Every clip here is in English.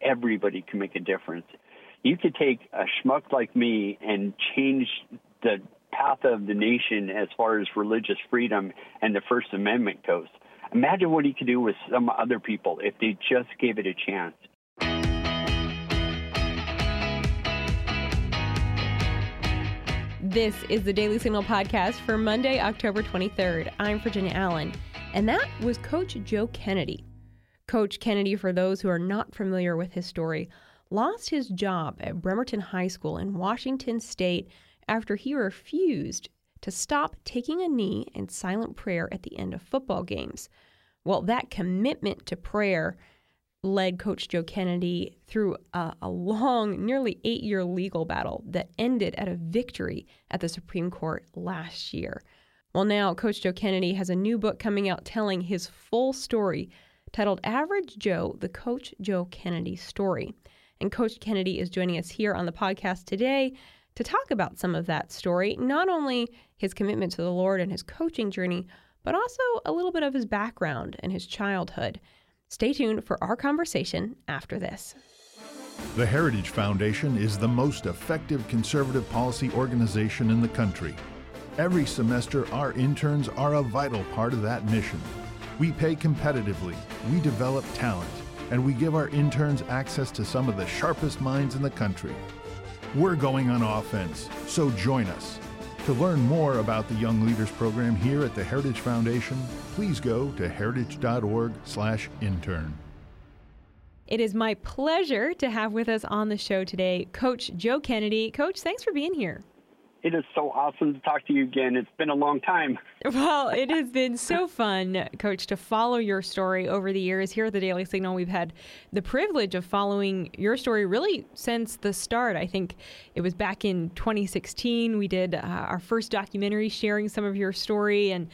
everybody can make a difference. You could take a schmuck like me and change the path of the nation as far as religious freedom and the First Amendment goes. Imagine what he could do with some other people if they just gave it a chance. This is the Daily Signal podcast for Monday, October 23rd. I'm Virginia Allen, and that was Coach Joe Kennedy. Coach Kennedy, for those who are not familiar with his story, lost his job at Bremerton High School in Washington State after he refused to stop taking a knee and silent prayer at the end of football games. Well, that commitment to prayer led Coach Joe Kennedy through a, a long, nearly eight year legal battle that ended at a victory at the Supreme Court last year. Well, now Coach Joe Kennedy has a new book coming out telling his full story titled Average Joe The Coach Joe Kennedy Story. And Coach Kennedy is joining us here on the podcast today to talk about some of that story, not only his commitment to the Lord and his coaching journey, but also a little bit of his background and his childhood. Stay tuned for our conversation after this. The Heritage Foundation is the most effective conservative policy organization in the country. Every semester, our interns are a vital part of that mission. We pay competitively, we develop talent, and we give our interns access to some of the sharpest minds in the country. We're going on offense, so join us. To learn more about the Young Leaders Program here at the Heritage Foundation, please go to heritage.org/intern. It is my pleasure to have with us on the show today Coach Joe Kennedy. Coach, thanks for being here. It is so awesome to talk to you again. It's been a long time. Well, it has been so fun, Coach, to follow your story over the years. Here at the Daily Signal, we've had the privilege of following your story really since the start. I think it was back in 2016. We did uh, our first documentary sharing some of your story and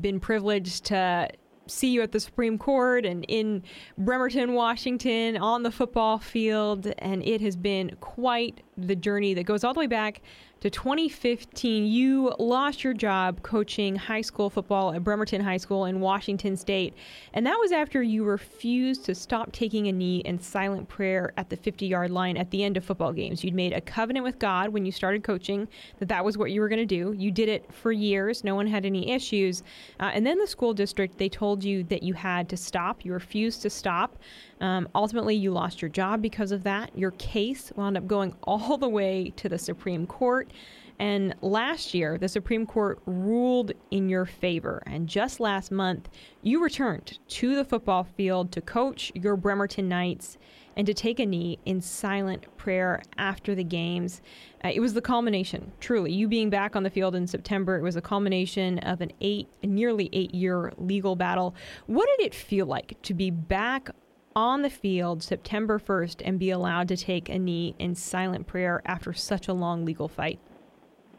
been privileged to see you at the Supreme Court and in Bremerton, Washington, on the football field. And it has been quite the journey that goes all the way back to 2015, you lost your job coaching high school football at Bremerton High School in Washington State. And that was after you refused to stop taking a knee in silent prayer at the 50 yard line at the end of football games. You'd made a covenant with God when you started coaching that that was what you were going to do. You did it for years, no one had any issues. Uh, and then the school district, they told you that you had to stop. You refused to stop. Um, ultimately, you lost your job because of that. Your case wound up going all the way to the Supreme Court. And last year, the Supreme Court ruled in your favor. And just last month, you returned to the football field to coach your Bremerton Knights and to take a knee in silent prayer after the games. Uh, it was the culmination, truly. You being back on the field in September, it was a culmination of an eight, nearly eight year legal battle. What did it feel like to be back on the field September 1st and be allowed to take a knee in silent prayer after such a long legal fight?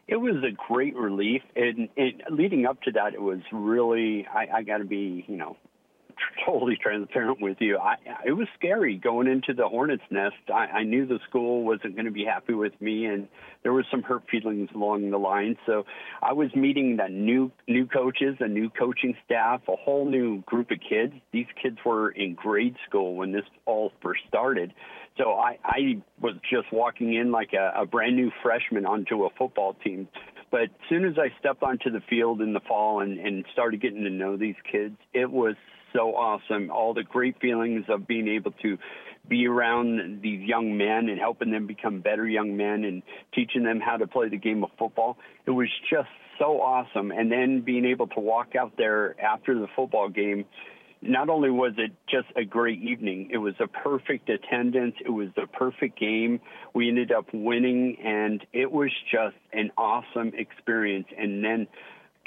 It was a great relief, and, and leading up to that, it was really I, I got to be you know totally transparent with you. I, it was scary going into the hornet's nest. I, I knew the school wasn't going to be happy with me, and there was some hurt feelings along the line. So I was meeting the new new coaches, a new coaching staff, a whole new group of kids. These kids were in grade school when this all first started. So I, I was just walking in like a, a brand new freshman onto a football team. But as soon as I stepped onto the field in the fall and, and started getting to know these kids, it was so awesome. All the great feelings of being able to be around these young men and helping them become better young men and teaching them how to play the game of football. It was just so awesome. And then being able to walk out there after the football game not only was it just a great evening, it was a perfect attendance. It was the perfect game. We ended up winning, and it was just an awesome experience. And then,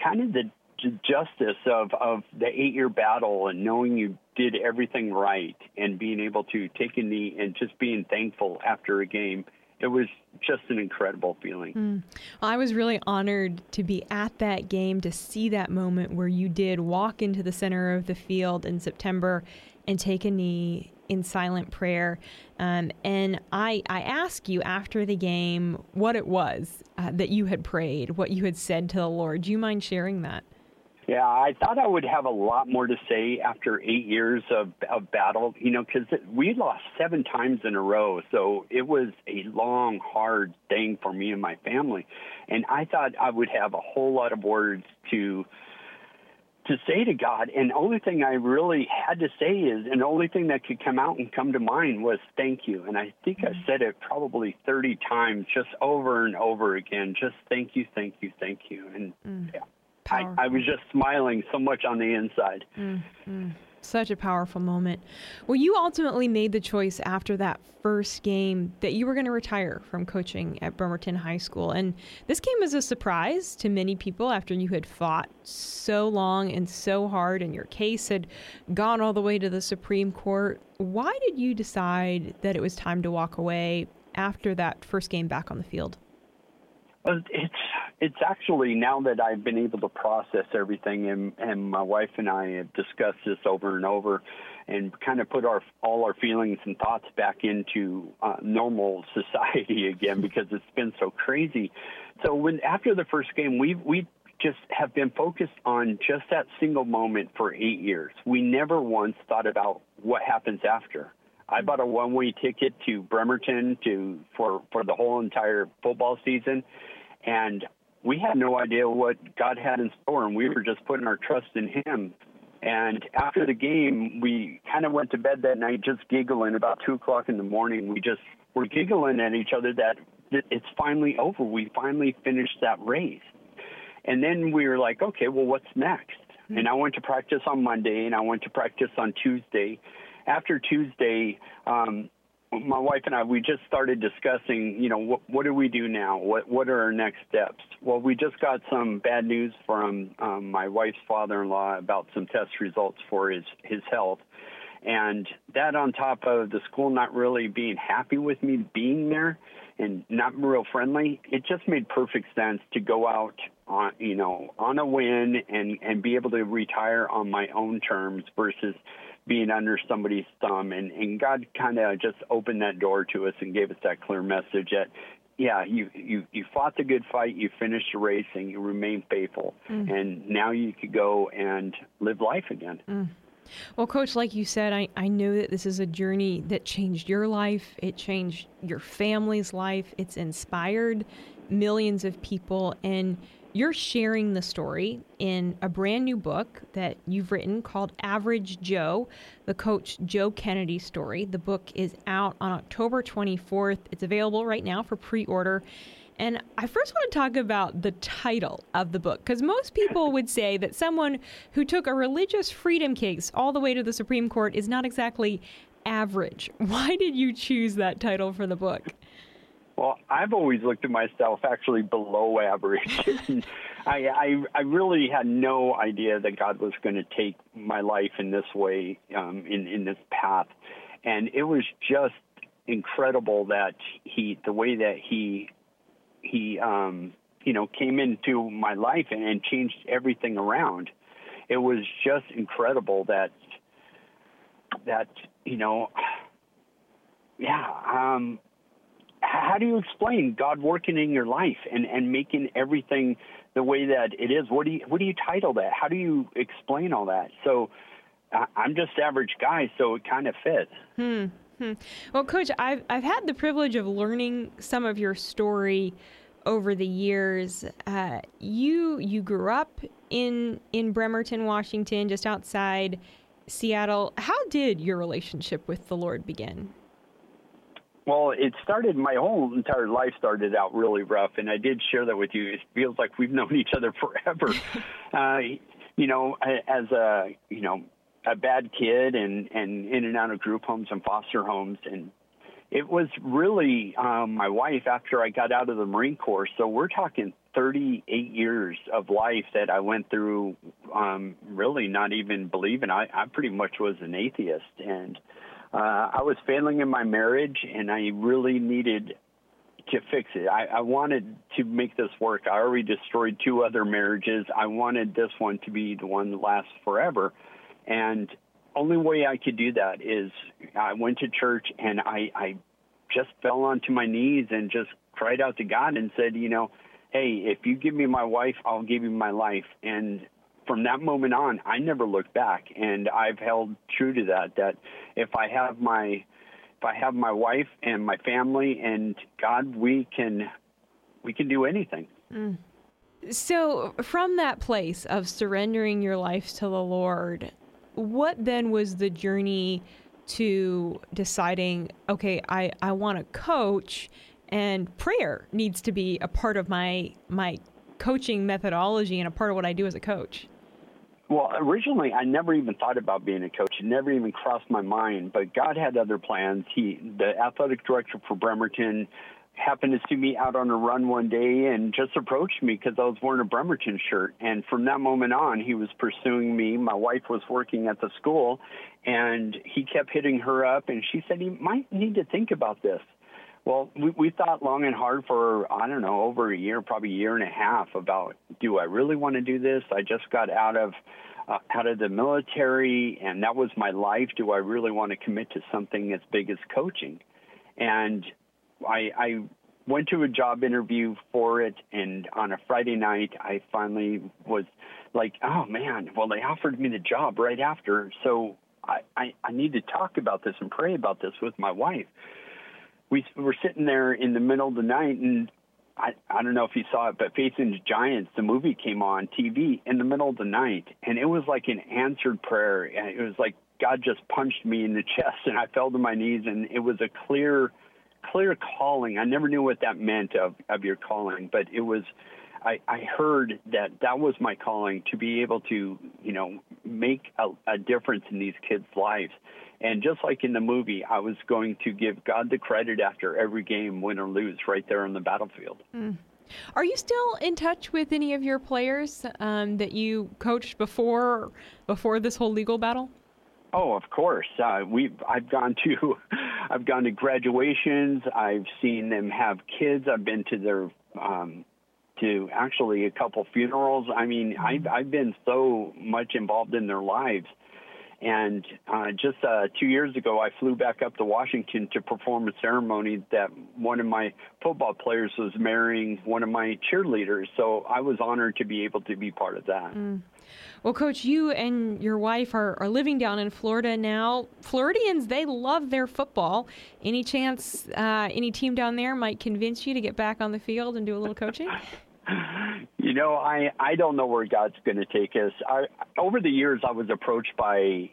kind of the justice of, of the eight year battle and knowing you did everything right and being able to take a knee and just being thankful after a game it was just an incredible feeling. Mm. Well, I was really honored to be at that game to see that moment where you did walk into the center of the field in September and take a knee in silent prayer. Um, and I, I ask you after the game what it was uh, that you had prayed, what you had said to the Lord. Do you mind sharing that? Yeah, I thought I would have a lot more to say after eight years of, of battle, you know, because we lost seven times in a row. So it was a long, hard thing for me and my family. And I thought I would have a whole lot of words to to say to God. And the only thing I really had to say is, and the only thing that could come out and come to mind was thank you. And I think I said it probably 30 times, just over and over again. Just thank you, thank you, thank you. And mm. yeah. I, I, was just smiling so much on the inside. Mm-hmm. Such a powerful moment. Well, you ultimately made the choice after that first game that you were going to retire from coaching at Bremerton High School. And this came as a surprise to many people after you had fought so long and so hard, and your case had gone all the way to the Supreme Court. Why did you decide that it was time to walk away after that first game back on the field? Well, it's it's actually now that I've been able to process everything, and and my wife and I have discussed this over and over, and kind of put our all our feelings and thoughts back into uh, normal society again because it's been so crazy. So when after the first game, we we just have been focused on just that single moment for eight years. We never once thought about what happens after. I bought a one-way ticket to Bremerton to for for the whole entire football season, and we had no idea what God had in store, and we were just putting our trust in Him. And after the game, we kind of went to bed that night just giggling. About two o'clock in the morning, we just were giggling at each other that it's finally over. We finally finished that race. And then we were like, okay, well, what's next? Mm-hmm. And I went to practice on Monday, and I went to practice on Tuesday. After Tuesday, um, my wife and I, we just started discussing, you know, what, what do we do now? What, what are our next steps? Well, we just got some bad news from um, my wife's father-in-law about some test results for his, his health. And that on top of the school not really being happy with me being there and not real friendly, it just made perfect sense to go out on, you know, on a win and, and be able to retire on my own terms versus – being under somebody's thumb. And, and God kind of just opened that door to us and gave us that clear message that, yeah, you, you, you fought the good fight, you finished the race, and you remained faithful. Mm. And now you could go and live life again. Mm. Well, Coach, like you said, I, I know that this is a journey that changed your life. It changed your family's life. It's inspired millions of people. And you're sharing the story in a brand new book that you've written called Average Joe, the Coach Joe Kennedy story. The book is out on October 24th. It's available right now for pre order. And I first want to talk about the title of the book, because most people would say that someone who took a religious freedom case all the way to the Supreme Court is not exactly average. Why did you choose that title for the book? Well, I've always looked at myself actually below average. I, I I really had no idea that God was going to take my life in this way, um, in in this path, and it was just incredible that he the way that he he um, you know came into my life and, and changed everything around. It was just incredible that that you know yeah um how do you explain God working in your life and, and making everything the way that it is? What do you what do you title that? How do you explain all that? So I'm just average guy, so it kind of fits. Hmm. hmm. Well, Coach, I've I've had the privilege of learning some of your story over the years. Uh, you you grew up in in Bremerton, Washington, just outside Seattle. How did your relationship with the Lord begin? Well, it started, my whole entire life started out really rough, and I did share that with you. It feels like we've known each other forever. uh, you know, as a, you know, a bad kid and, and in and out of group homes and foster homes. And it was really um, my wife after I got out of the Marine Corps. So we're talking 38 years of life that I went through, um, really not even believing. I, I pretty much was an atheist. And, uh, I was failing in my marriage, and I really needed to fix it. I, I wanted to make this work. I already destroyed two other marriages. I wanted this one to be the one that lasts forever, and only way I could do that is I went to church and I, I just fell onto my knees and just cried out to God and said, you know, hey, if you give me my wife, I'll give you my life. And from that moment on, I never looked back, and I've held true to that. That if I have my if I have my wife and my family and God, we can we can do anything. Mm. So, from that place of surrendering your life to the Lord, what then was the journey to deciding, okay, I, I want to coach and prayer needs to be a part of my my coaching methodology and a part of what I do as a coach? Well, originally I never even thought about being a coach. It never even crossed my mind. But God had other plans. He, the athletic director for Bremerton, happened to see me out on a run one day and just approached me because I was wearing a Bremerton shirt. And from that moment on, he was pursuing me. My wife was working at the school, and he kept hitting her up. And she said, "You might need to think about this." Well, we, we thought long and hard for I don't know over a year, probably a year and a half about do I really want to do this? I just got out of uh, out of the military, and that was my life. Do I really want to commit to something as big as coaching? And I, I went to a job interview for it, and on a Friday night, I finally was like, "Oh man, well they offered me the job right after, so I, I, I need to talk about this and pray about this with my wife." We were sitting there in the middle of the night, and I, I don't know if you saw it, but Facing the Giants, the movie came on TV in the middle of the night, and it was like an answered prayer. And it was like God just punched me in the chest, and I fell to my knees, and it was a clear clear calling. I never knew what that meant of, of your calling, but it was, I, I heard that that was my calling to be able to, you know, make a, a difference in these kids' lives. And just like in the movie, I was going to give God the credit after every game, win or lose, right there on the battlefield. Mm. Are you still in touch with any of your players um, that you coached before before this whole legal battle? Oh, of course. Uh, we I've gone to I've gone to graduations. I've seen them have kids. I've been to their um, to actually a couple funerals. I mean, mm-hmm. I've I've been so much involved in their lives. And uh, just uh, two years ago, I flew back up to Washington to perform a ceremony that one of my football players was marrying one of my cheerleaders. So I was honored to be able to be part of that. Mm. Well, Coach, you and your wife are, are living down in Florida now. Floridians, they love their football. Any chance uh, any team down there might convince you to get back on the field and do a little coaching? You know, I I don't know where God's going to take us. I, over the years, I was approached by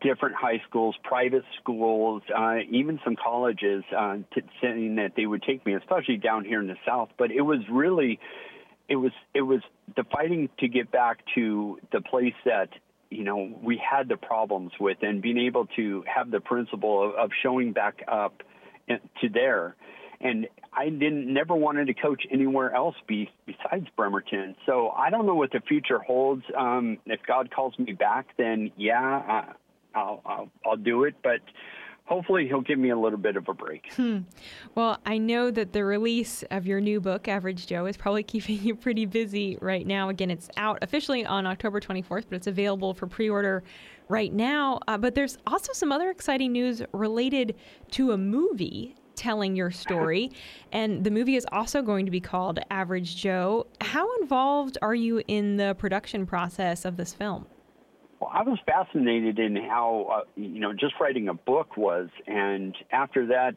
different high schools, private schools, uh, even some colleges, uh, to, saying that they would take me, especially down here in the South. But it was really it was it was the fighting to get back to the place that you know we had the problems with and being able to have the principle of, of showing back up to there and I didn't never wanted to coach anywhere else be, besides Bremerton. So I don't know what the future holds. Um, if God calls me back, then yeah, uh, I'll, I'll I'll do it. But hopefully he'll give me a little bit of a break. Hmm. Well, I know that the release of your new book, Average Joe, is probably keeping you pretty busy right now. Again, it's out officially on October 24th, but it's available for pre order right now. Uh, but there's also some other exciting news related to a movie telling your story. and the movie is also going to be called Average Joe. How involved are you in the production process of this film? Well, I was fascinated in how, uh, you know, just writing a book was. And after that,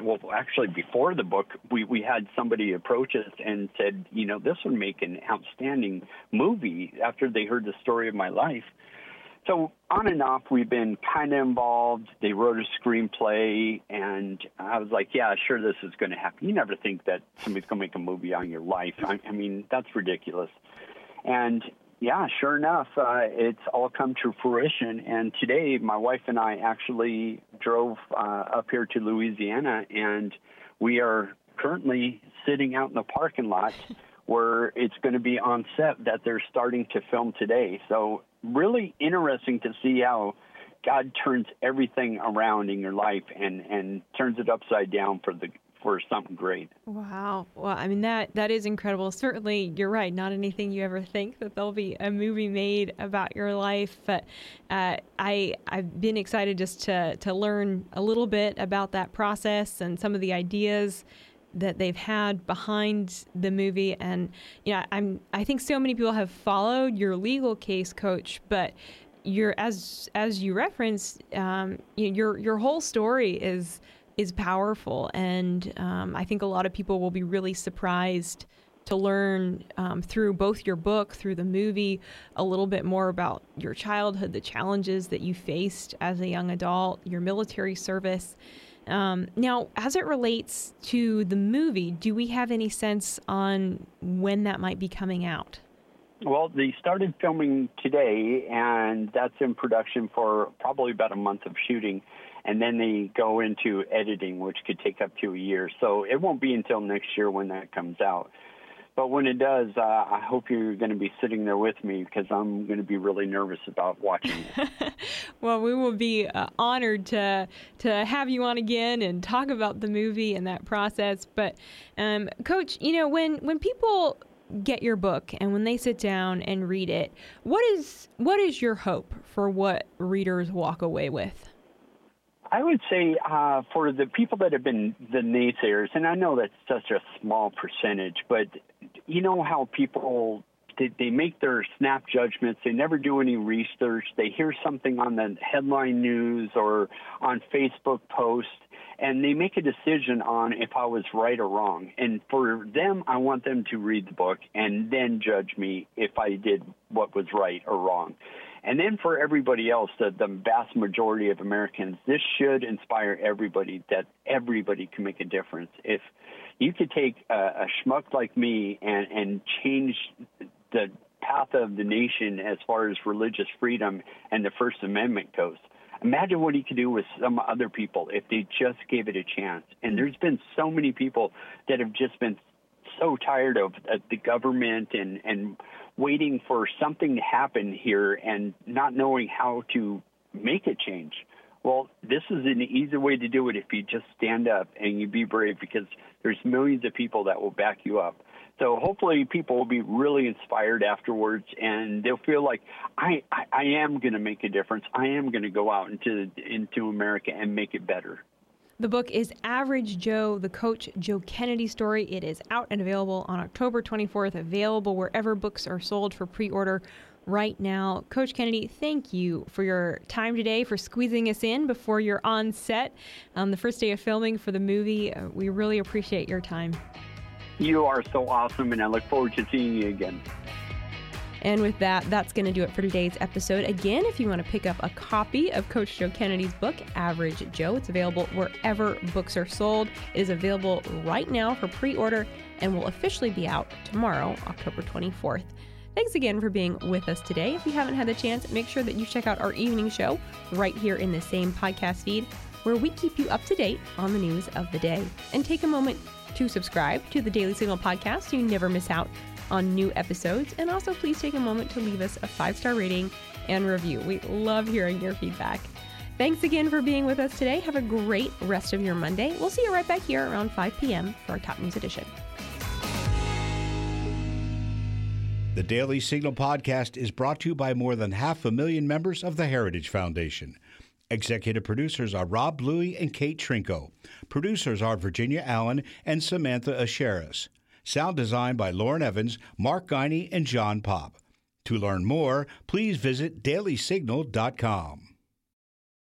well, actually, before the book, we, we had somebody approach us and said, you know, this would make an outstanding movie after they heard the story of my life. So, on and off, we've been kind of involved. They wrote a screenplay, and I was like, yeah, sure, this is going to happen. You never think that somebody's going to make a movie on your life. I, I mean, that's ridiculous. And yeah, sure enough, uh, it's all come to fruition. And today, my wife and I actually drove uh, up here to Louisiana, and we are currently sitting out in the parking lot where it's going to be on set that they're starting to film today. So, really interesting to see how God turns everything around in your life and, and turns it upside down for the for something great. Wow. Well, I mean that that is incredible. Certainly, you're right. Not anything you ever think that there'll be a movie made about your life, but uh, I I've been excited just to to learn a little bit about that process and some of the ideas that they've had behind the movie. And you know, I'm I think so many people have followed your legal case, Coach, but your as as you referenced, um, you know, your your whole story is is powerful, and um, I think a lot of people will be really surprised to learn um, through both your book, through the movie, a little bit more about your childhood, the challenges that you faced as a young adult, your military service. Um, now, as it relates to the movie, do we have any sense on when that might be coming out? Well, they started filming today, and that's in production for probably about a month of shooting. And then they go into editing, which could take up to a year. So it won't be until next year when that comes out. But when it does, uh, I hope you're going to be sitting there with me because I'm going to be really nervous about watching it. well, we will be uh, honored to to have you on again and talk about the movie and that process. But, um, Coach, you know when when people get your book and when they sit down and read it, what is what is your hope for what readers walk away with? I would say uh, for the people that have been the naysayers, and I know that's such a small percentage, but you know how people they, they make their snap judgments. They never do any research. They hear something on the headline news or on Facebook post, and they make a decision on if I was right or wrong. And for them, I want them to read the book and then judge me if I did what was right or wrong. And then for everybody else, the, the vast majority of Americans, this should inspire everybody that everybody can make a difference. If you could take a, a schmuck like me and, and change the path of the nation as far as religious freedom and the First Amendment goes, imagine what he could do with some other people if they just gave it a chance. And there's been so many people that have just been so tired of uh, the government and and waiting for something to happen here and not knowing how to make a change. Well, this is an easy way to do it if you just stand up and you be brave because there's millions of people that will back you up. So hopefully people will be really inspired afterwards and they'll feel like I, I, I am going to make a difference. I am going to go out into into America and make it better. The book is Average Joe, the Coach Joe Kennedy story. It is out and available on October 24th, available wherever books are sold for pre order right now. Coach Kennedy, thank you for your time today, for squeezing us in before you're on set on the first day of filming for the movie. Uh, we really appreciate your time. You are so awesome, and I look forward to seeing you again. And with that, that's going to do it for today's episode. Again, if you want to pick up a copy of Coach Joe Kennedy's book, Average Joe, it's available wherever books are sold. It is available right now for pre order and will officially be out tomorrow, October 24th. Thanks again for being with us today. If you haven't had the chance, make sure that you check out our evening show right here in the same podcast feed, where we keep you up to date on the news of the day. And take a moment to subscribe to the Daily Signal podcast so you never miss out on new episodes. And also, please take a moment to leave us a five star rating and review. We love hearing your feedback. Thanks again for being with us today. Have a great rest of your Monday. We'll see you right back here around 5 p.m. for our Top News Edition. The Daily Signal podcast is brought to you by more than half a million members of the Heritage Foundation. Executive producers are Rob Bluey and Kate Trinko. Producers are Virginia Allen and Samantha Aschieris. Sound design by Lauren Evans, Mark Guiney, and John Popp. To learn more, please visit dailysignal.com.